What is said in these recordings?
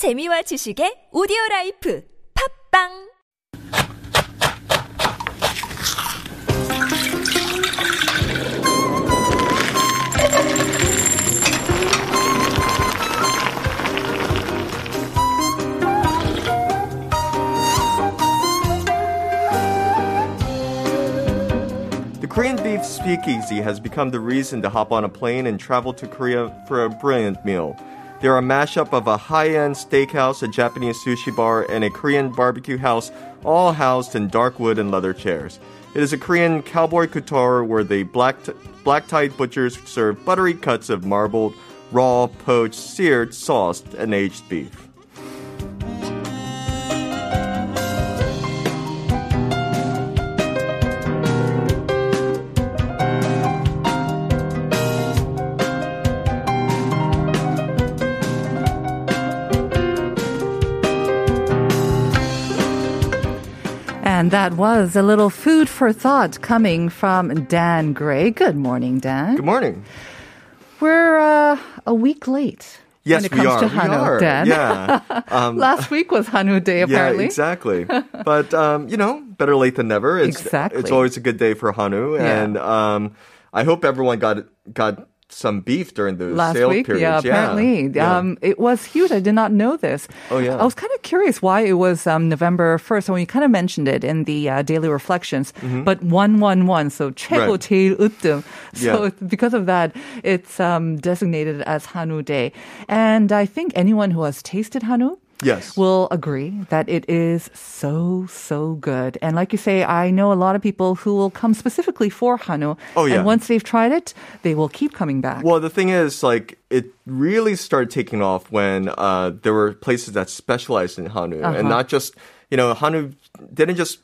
재미와 지식의 오디오 라이프 팝빵 The Korean beef speakeasy has become the reason to hop on a plane and travel to Korea for a brilliant meal. They're a mashup of a high-end steakhouse, a Japanese sushi bar, and a Korean barbecue house, all housed in dark wood and leather chairs. It is a Korean cowboy couture where the black black-tied butchers serve buttery cuts of marbled, raw, poached, seared, sauced, and aged beef. And that was a little food for thought coming from Dan Gray. Good morning, Dan. Good morning. We're uh, a week late. Yes, when it we comes are. to we Hanu, are. Dan. Yeah. Um, Last week was Hanu Day, apparently. Yeah, exactly. but um, you know, better late than never. It's, Exactly. It's always a good day for Hanu, Yeah. and um, I hope everyone got got some beef during those Last sale week, periods. yeah, apparently, Yeah. Um, it was huge. I did not know this. Oh, yeah. I was kind of curious why it was um, November first. When you kind of mentioned it in the uh, daily reflections, but one one one, so 최고 Mm-hmm. Right. 제일 으뜸. So Yeah. because of that, it's um, designated as Hanu Day. And I think anyone who has tasted Hanu Yes. will agree that it is so, so good. And like you say, I know a lot of people who will come specifically for Hanu. Oh, yeah. And once they've tried it, they will keep coming back. Well, the thing is, like, it really started taking off when uh, there were places that specialized in Hanu, Uh-huh. and not just, you know, Hanu didn't just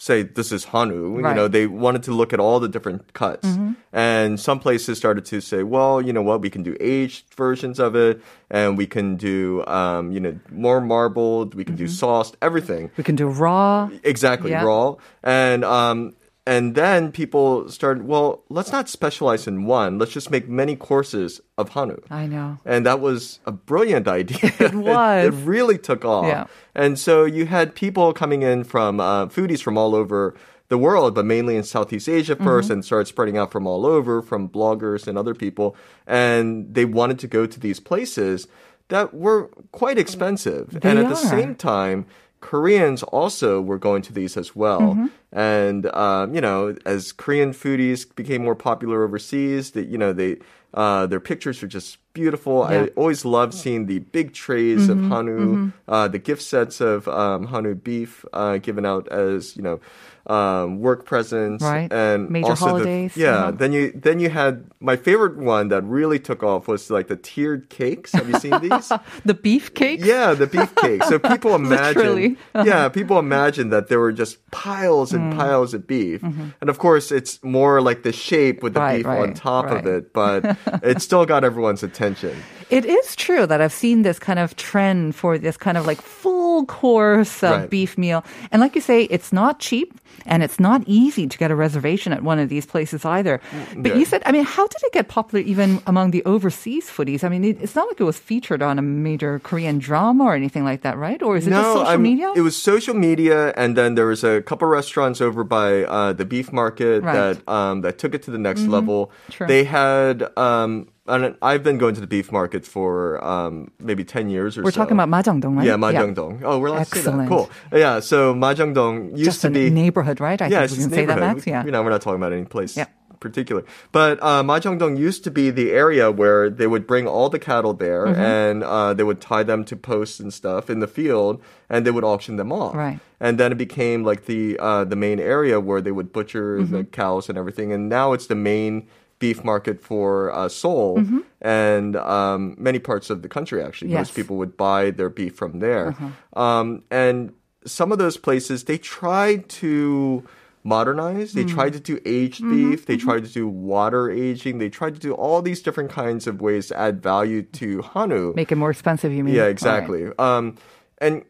say this is Hanu. You know, Mm-hmm. they wanted to look at all the different cuts, and some places started to say, well, you know what, we can do aged versions of it, and we can do, um, you know, more marbled, we can do sauced, everything. we can do raw. Exactly, Yeah. raw. And um and then people started, well, let's not specialize in one. Let's just make many courses of Hanu. I know. And that was a brilliant idea. It was. it, really took off. Yeah. And so you had people coming in from uh, foodies from all over the world, but mainly in Southeast Asia 1st Mm-hmm. and started spreading out from all over, from bloggers and other people. And they wanted to go to these places that were quite expensive. and They at the same time, Koreans also were going to these as well. Mm-hmm. And, um, you know, as Korean foodies became more popular overseas, that, you know, they, uh, their pictures are just beautiful. Yeah. Mm-hmm. I always love seeing the big trays of Hanu, uh, the gift sets of um, Hanu beef uh, given out as, you know, um, work presents Right. and Major also the- holidays, yeah. uh-huh. Then you then you had my favorite one that really took off was like the tiered cakes. Have you seen these? The beef cakes? Yeah, the beef cake. So people imagine, yeah, people imagine that there were just piles Mm. And piles of beef, and of course it's more like the shape with the Mm-hmm. Right, beef on right, top of it, but it still got everyone's attention. It is true that I've seen this kind of trend for this kind of like full course of Right. beef meal. And like you say, it's not cheap and it's not easy to get a reservation at one of these places either. But you said, I mean, how did it get popular even among the overseas foodies? I mean, it, it's not like it was featured on a major Korean drama or anything like that, right? Or is it just social I'm- media? It was social media, and then there was a couple restaurants over by uh, the beef market Right. Mm-hmm. that um, that took it to the next level. True. They had. Um, and I've been going to the beef market for um, maybe ten years or so. We're talking about Majangdong, right? Yeah, Majangdong. Oh, we're allowed to say that. Excellent. Cool. Yeah, so Majangdong used Just to a be neighborhood, right? I yeah, think it's we can say that. Max. Yeah. You know, we're not talking about any place Yeah. particular. But uh, Majangdong used to be the area where they would bring all the cattle there Mm-hmm. and uh, they would tie them to posts and stuff in the field and they would auction them off. Right. And then it became like the uh, the main area where they would butcher the Mm-hmm. cows and everything. And now it's the main beef market for uh, Seoul and um, many parts of the country. Actually, Mm-hmm. Yes. most people would buy their beef from there. Uh-huh. Um, and some of those places they tried to modernize. They tried to do aged beef. They tried to do water aging. They tried to do all these different kinds of ways to add value to Hanu. Make it more expensive, you mean? Yeah, All right. exactly. Um, and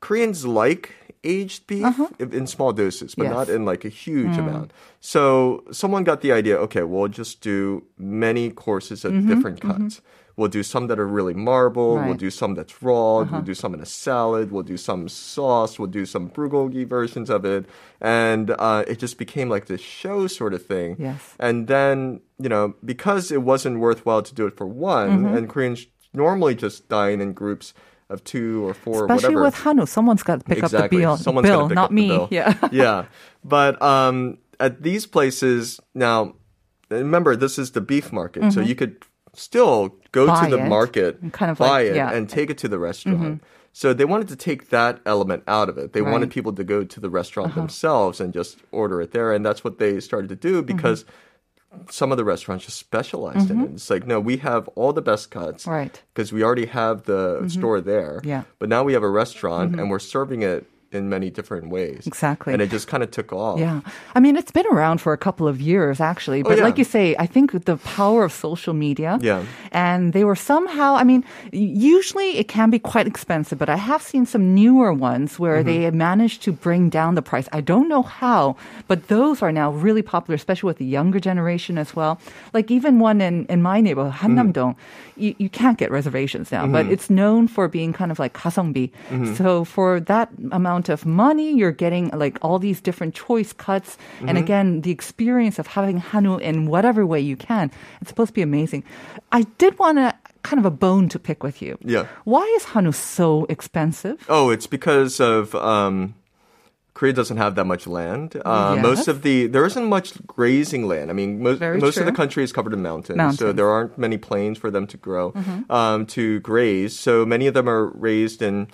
Koreans like aged beef in- in small doses, but Uh-huh. Yes. not in like a huge Mm. amount. So someone got the idea. Okay, we'll just do many courses of Mm-hmm, different cuts. We'll do some that are really marble. We'll do some that's raw. We'll do some in a salad. We'll do some sauce. We'll do some bulgogi versions of it, and uh, it just became like this show sort of thing. Yes. And then you know because it wasn't worthwhile to do it for one, Mm-hmm. and Koreans normally just dine in groups of two or four, Especially or whatever. with Hanu, someone's got to pick up the bill, Someone's bill not me. Yeah. yeah. But um, at these places now, remember this is the beef market, so you could still go Mm-hmm. Buy to the it market, kind of buy like- it, yeah. Mm-hmm. and take it to the restaurant. So they wanted to take that element out of it. They wanted Right. Uh-huh. people to go to the restaurant themselves and just order it there, and that's what they started to do because. Some of the restaurants just specialized in it. It's like, no, we have all the best cuts Mm-hmm. Right. because we already have the store there. Yeah. But now we have a restaurant and we're serving it in many different ways. Exactly. And it just kind of took off. Yeah. I mean, it's been around for a couple of years, actually. But Oh, yeah. like you say, I think with the power of social media. Yeah. And they were somehow, I mean, usually it can be quite expensive, but I have seen some newer ones where Mm-hmm. they managed to bring down the price. I don't know how, but those are now really popular, especially with the younger generation as well. Like even one in, in my neighborhood, Hannamdong, you, you can't get reservations now, but it's known for being kind of like 가성비. So for that amount of money, you're getting like all these different choice cuts. And again, the experience of having Hanu in whatever way you can, it's supposed to be amazing. I did want to kind of a bone to pick with you. Yeah. Why is Hanu so expensive? Oh, it's because of um, Korea doesn't have that much land. Uh, Yes. Most of the there isn't much grazing land. I mean, most Very most of the country is covered in mountains, so Mountains. Mm-hmm. there aren't many plains for them to grow um, to graze. So many of them are raised in.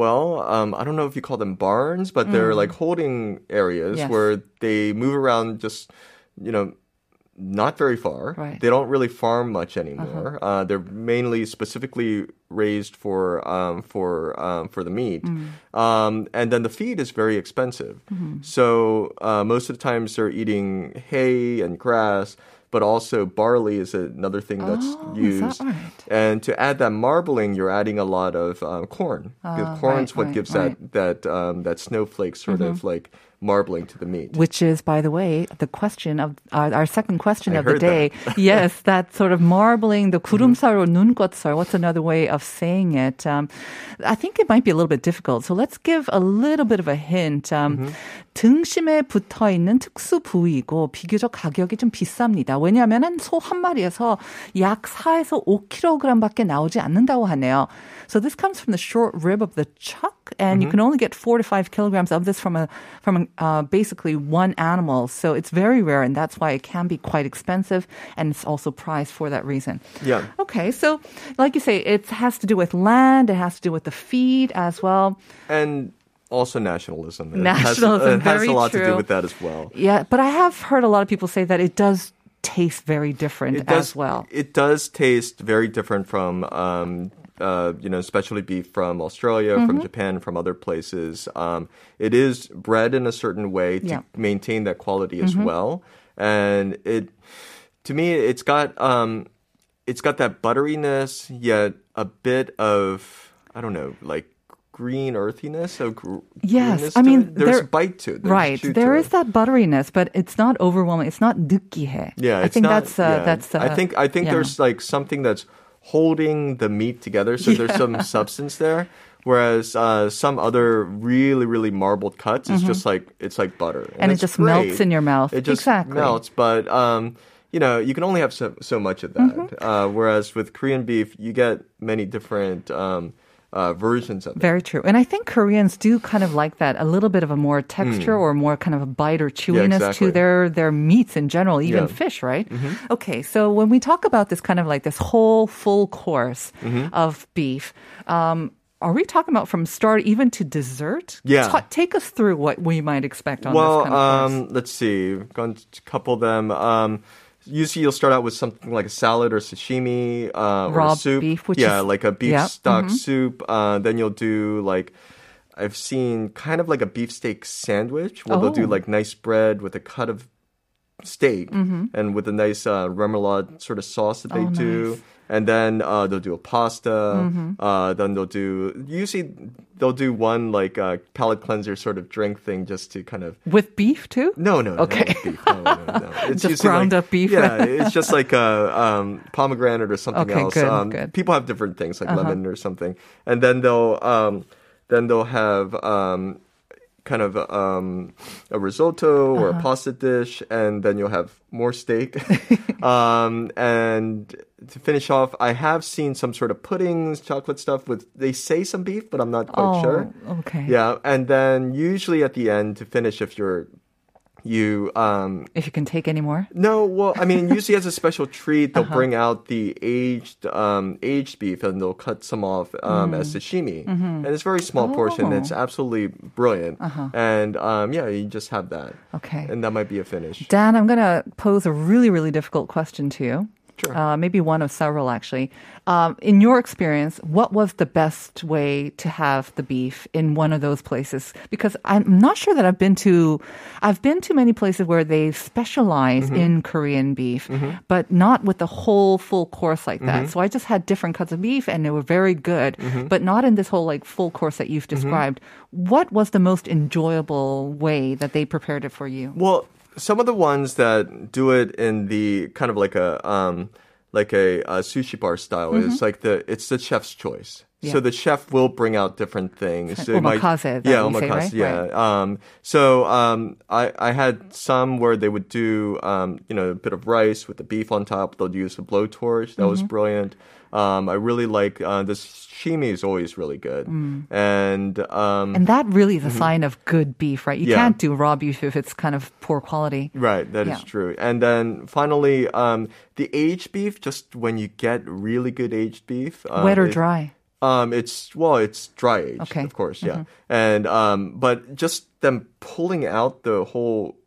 Well, um, I don't know if you call them barns, but they're like holding areas Mm. Yes. where they move around just, you know, not very far. Right. Uh-huh. They don't really farm much anymore. uh they're mainly specifically raised for um, for um, for the meat, Mm. um, and then the feed is very expensive. Mm-hmm. So uh, most of the times they're eating hay and grass. But also barley is another thing that's Oh, is that used, right? and to add that marbling, you're adding a lot of um, corn. Ah, corn's right, what right, gives. Mm-hmm. that that um, that snowflake sort of like marbling to the meat. Which is, by the way, the question of uh, our second question I of the heard that. day. yes, that sort of marbling, the 구름살 or 눈꽃살. What's another way of saying it? Um, I think it might be a little bit difficult. So let's give a little bit of a hint. Um, 등심에 붙어 있는 특수 부위이고 비교적 가격이 좀 비쌉니다. 왜냐하면 소 한 마리에서 약 4에서 5kg밖에 나오지 않는다고 하네요. So this comes from the short rib of the chuck, and you can only get four to five kilograms of this from a from uh, basically one animal. So it's very rare, and that's why it can be quite expensive, and it's also prized for that reason. Yeah. Okay, so like you say, it has to do with land, it has to do with the feed as well. and also nationalism. It Nationalism, has, it has a lot to do with that as well. Yeah, but I have heard a lot of people say that it does taste very different It does as well. It does taste very different from. Um, uh, you know, especially beef from Australia, Mm-hmm. from Japan, from other places. Um, it is bred in a certain way to Yeah. Mm-hmm. maintain that quality as well, and it, to me, it's got um, it's got that butteriness, yet a bit of I don't know, like green earthiness. So gr- Yes, greenness I to mean, it. there's there- bite to it. There's right, chew to there it. is that butteriness, but it's not overwhelming. It's not 느끼해. Yeah, I it's think not, that's uh, yeah. that's. Uh, I think I think yeah. there's like something that's holding the meat together, so there's some substance there. Whereas uh, some other really really marbled cuts, it's just like it's like butter, Mm-hmm. And it just melts in your mouth. It just Exactly. melts, but um, you know you can only have so so much of that. Mm-hmm. Uh, whereas with Korean beef, you get many different um, uh, versions of it. Very true. And I think Koreans do kind of like that, a little bit of a more texture or more kind of a bite or chewiness Hmm. exactly. to their, their meats in general, even Yeah. Mm-hmm. fish, right? Okay, so when we talk about this kind of like this whole full course Mm-hmm. of beef, um, are we talking about from start even to dessert? Yeah. Ta- take us through what we might expect on well, this kind of course. um, let's see. Gone to couple them. Um, usually, you'll start out with something like a salad or sashimi uh, or Raw a soup. beef, which yeah, is- like a beef yeah, stock soup. Uh, then you'll do like I've seen kind of like a beefsteak sandwich where they'll do Oh. like nice bread with a cut of steak and with a nice uh, remoulade sort of sauce that they Oh, do. nice. And then uh, they'll do a pasta. Uh, then they'll do usually they'll do one like uh, palate cleanser sort of drink thing just to kind of With beef too? no, no, Okay. no, beef. No, no, no. It's Just ground like- up beef? Yeah, it's just like a um, pomegranate or something Okay, else. good, um, good. Uh-huh. People have different things like lemon or something, and then they'll um, then they'll have um, kind of um, a risotto or Uh-huh. a pasta dish, and then you'll have more steak. um, and to finish off, I have seen some sort of puddings, chocolate stuff with they say some beef, but I'm not quite oh, sure. okay. Yeah, and then usually at the end to finish, if you're you um If you can take any more. no well i mean usually as a special treat they'll Uh-huh. bring out the aged um aged beef and they'll cut some off um as sashimi and it's a very small portion Mm. Mm-hmm. Oh. it's absolutely brilliant Uh-huh. and um yeah you just have that Okay. and that might be a finish Dan, I'm going to pose a really, really difficult question to you. Sure. Uh, maybe one of several, actually. Um, in your experience, what was the best way to have the beef in one of those places? Because I'm not sure that I've been to, I've been to many places where they specialize Mm-hmm. in Korean beef, but not with the whole full course like that. Mm-hmm. So I just had different cuts of beef and they were very good, Mm-hmm. but not in this whole like full course that you've described. What was the most enjoyable way that they prepared it for you? Well, some of the ones that do it in the kind of like a um like a, a sushi bar style is like the it's the chef's choice. Mm-hmm. So the chef will bring out different things. Like So might- omakase, that yeah, we say, right? omakase, yeah. Um, so um, I I had some where they would do um, you know a bit of rice with the beef on top. They'll use a blowtorch. That was Mm-hmm. brilliant. Um, I really like uh, the sashimi is always really good, Mm. and um, And that really is a sign of good beef, right? You Yeah. can't do raw beef if it's kind of poor quality. Right, that is Yeah. true. And then finally, um, the aged beef. Just when you get really good aged beef, um, Wet or it- dry? Um, it's well, it's dry aged, Okay. Mm-hmm. of course, yeah. And um, but just them pulling out the whole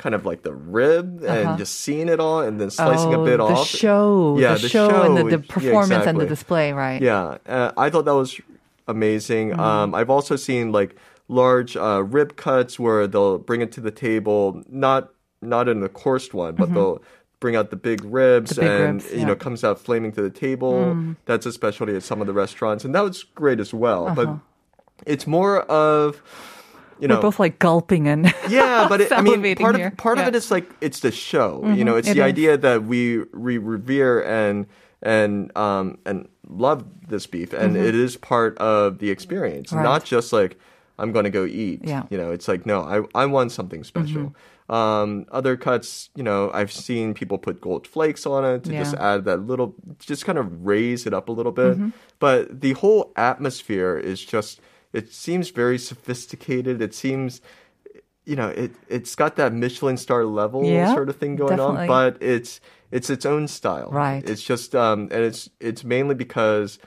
kind of like the rib and just seeing it all, and then slicing Uh-huh. oh, a bit the off. show, Yeah, the, the show, and the, the show, yeah, performance and the display, right? Yeah, uh, I thought that was amazing. Mm-hmm. Um, I've also seen like large uh, rib cuts where they'll bring it to the table, not not in a coursed one, but they'll bring out the big ribs Mm-hmm. The big and ribs, you yeah. Mm. know comes out flaming to the table. That's a specialty at some of the restaurants, and that was great as well. But it's more of you Uh-huh. We're know both like gulping and yeah, but it, I mean, part here. of part of Yeah. Mm-hmm. it is like it's the show. You know, it's it the is. idea that we we revere and and um and love this beef, and it is part of the experience, Mm-hmm. Right. not just like I'm going to go eat. Yeah. Mm-hmm. You know, it's like no, I I want something special. Um, other cuts, you know, I've seen people put gold flakes on it to just add that little, just kind of raise it up a little bit. Mm-hmm. But the whole atmosphere is just, it seems very sophisticated. It seems, you know, it it's got that Michelin star level Yeah, sort of thing going definitely. on, but it's it's its own style. Right. It's just um and it's it's mainly because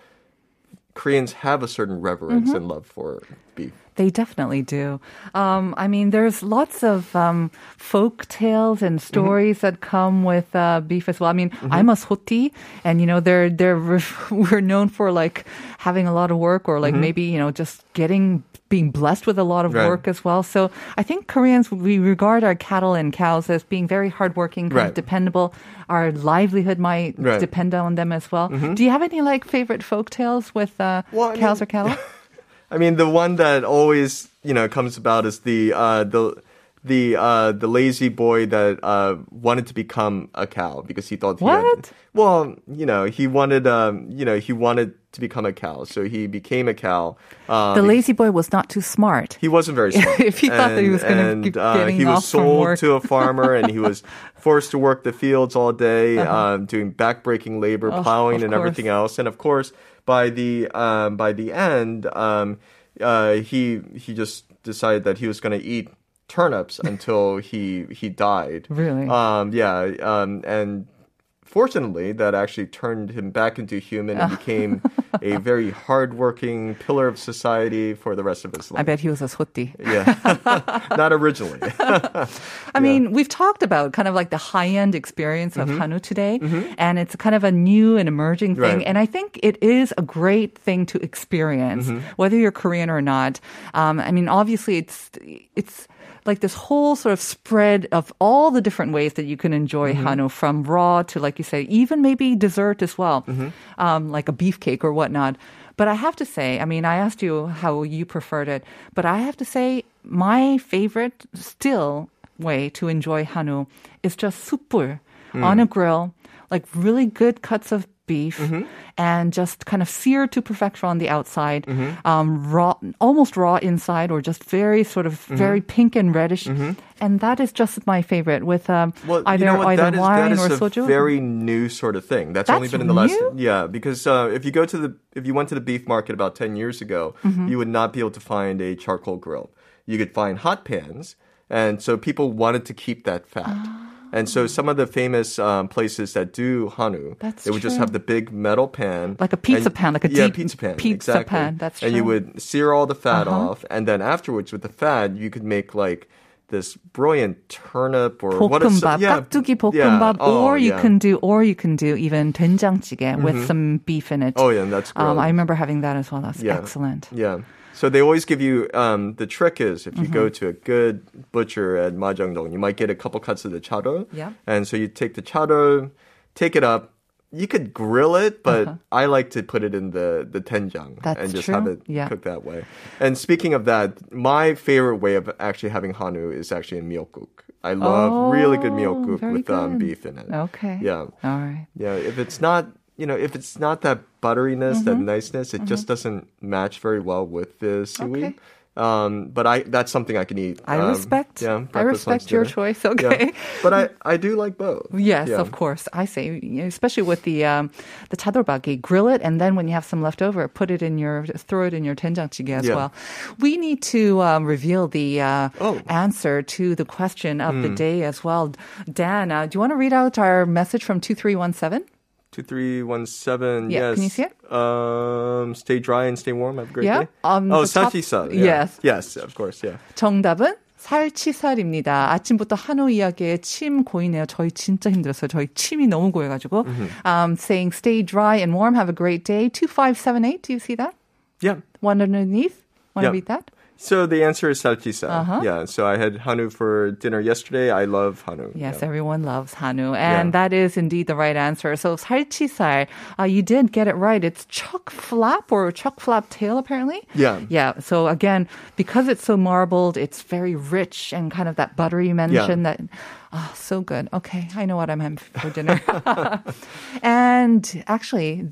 Koreans have a certain reverence Mm-hmm. and love for beef. They definitely do. Um, I mean, there's lots of um, folk tales and Mm-hmm. stories that come with uh, beef as well. I mean, I'm a soti, and you know, they're they're we're known for like having a lot of work, or like maybe you know just getting being blessed with a lot of Mm-hmm. Right. work as well. So I think Koreans we regard our cattle and cows as being very hardworking, kind of Right. dependable. Our livelihood might Right. Mm-hmm. depend on them as well. Do you have any like favorite folk tales with uh, Well, cows or cattle? I mean, the one that always you know comes about is the uh, the the uh, the lazy boy that uh, wanted to become a cow because he thought he What? had. Well, you know, he wanted um, you know he wanted to become a cow, so he became a cow. Um, the lazy boy was not too smart. he wasn't very smart. If he thought that he was And, keep uh, he was sold to a farmer, and he was forced to work the fields all day, Uh-huh. um, doing backbreaking labor, Oh, plowing, and everything else. And of course, by the um, by the end, um, uh, he he just decided that he was going to eat turnips until he he died. Really? Um, yeah. Um, and fortunately, that actually turned him back into human and became a very hardworking pillar of society for the rest of his life. I bet he was a soti. Yeah, not originally. I mean, we've talked about kind of like the high end experience Mm-hmm. of Hanu today, and it's kind of a new and emerging thing. Right. And I think it is a great thing to experience, Mm-hmm. whether you're Korean or not. Um, I mean, obviously, it's it's like this whole sort of spread of all the different ways that you can enjoy Mm-hmm. hanu, from raw to like you say, even maybe dessert as well, Mm-hmm. um, like a beefcake or whatnot. But I have to say, I mean, I asked you how you preferred it, but I have to say, my favorite still way to enjoy hanu is just supur Mm. on a grill, like really good cuts of beef Mm-hmm. and just kind of seared to perfection on the outside, Mm-hmm. um, raw, almost raw inside, or just very sort of Mm-hmm. very pink and reddish. And that is just my favorite with um, Well, either you know either That is, wine that is or a soju. very new sort of thing. That's, only been in the last new? yeah. Because uh, if you go to the if you went to the beef market about ten years ago, Mm-hmm. you would not be able to find a charcoal grill. You could find hot pans, and so people wanted to keep that fat. And so some of the famous um, places that do hanu, That's they would just have the big metal pan, Like a pizza and- pan, like a yeah, deep pizza pan, pizza exactly. pan, that's true. and you would sear all the fat Uh-huh. off, and then afterwards with the fat, you could make like this brilliant turnip or 볶음밥, what is yeah, 볶음밥, yeah, oh, or you yeah. can do, or you can do even 된장찌개 mm-hmm. with some beef in it. Oh yeah, that's great. Um, I remember having that as well. That's yeah. excellent. Yeah. So they always give you um, the trick is if you mm-hmm. go to a good butcher at Majangdong, you might get a couple cuts of the chado. Yeah. And so you take the chado, take it up, you could grill it, but I like to put it in the the doenjang Uh-huh. That's and just true. have it Yeah. cooked that way. And speaking of that, my favorite way of actually having hanu is actually in miyeokguk. I love really good Oh, miyeokguk very with um, beef in it. Okay. Yeah. All right. Yeah, if it's not, you know, if it's not that butteriness, that Mm-hmm. niceness, it just doesn't match very well with the seaweed. Okay. Um, but I that's something I can eat. I um, respect. Yeah, I respect your choice. Okay, yeah. but I I do like both. Yes, yeah. of course. I say especially with the um, the chadolbagi, grill it, and then when you have some left over, put it in your throw it in your doenjangjigae as yeah. well. We need to um, reveal the uh, oh. answer to the question of mm. the hmm. day as well. Dan, uh, do you want to read out our message from two three one seven? 2317. Yeah, yes. Can you see it? Um, stay dry and stay warm. Have a great yeah, day. Um, oh, salchisal. Yeah. Yes. Yes, of course. Yeah. 정답은 살치살입니다. 아침부터 한우 이야기에 침 고이네요. 저희 진짜 힘들었어요. 저희 침이 너무 고여가지고. Mm-hmm. Um, saying stay dry and warm. Have a great day. 2578. Do you see that? Yeah. One underneath. Want to yeah. read that? So the answer is salchisal. Uh-huh. Yeah. So I had hanu for dinner yesterday. I love hanu. Yes, yeah. everyone loves hanu, and yeah. that is indeed the right answer. So salchisal, uh, you did get it right. It's chuck flap or chuck flap tail, apparently. Yeah. Yeah. So again, because it's so marbled, it's very rich and kind of that buttery you mentioned yeah. that. Oh, so good. Okay, I know what I'm having for dinner. and actually,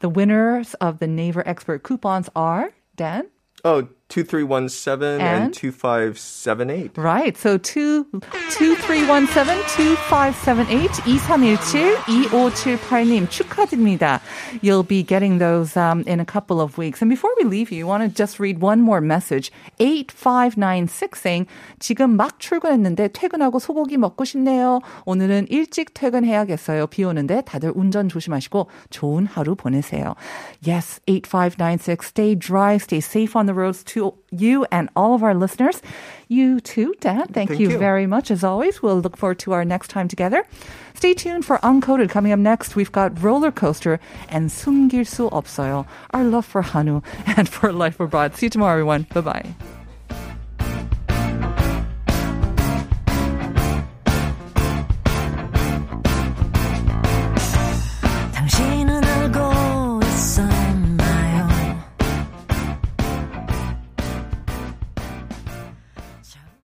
the winners of the Naver Expert coupons are Dan. Oh, 2317 and, And? 2578. Right. So two two three one seven two five seven eight 이삼일칠 이오칠팔님 축하드립니다. You'll be getting those um, in a couple of weeks. And before we leave you, I want to just read one more message. 8596 saying 지금 막 출근했는데 퇴근하고 소고기 먹고 싶네요. 오늘은 일찍 퇴근해야겠어요. 비 오는데 다들 운전 조심하시고 좋은 하루 보내세요. Yes, 8596. Stay dry, stay safe on the roads to you and all of our listeners. You too, Dan. Thank, Thank you, you. very much. As always, we'll look forward to our next time together. Stay tuned for Uncoded. Coming up next, we've got Roller Coaster and 숨길 수 없어요. Our love for Hanu and for life abroad. See you tomorrow, everyone. Bye bye.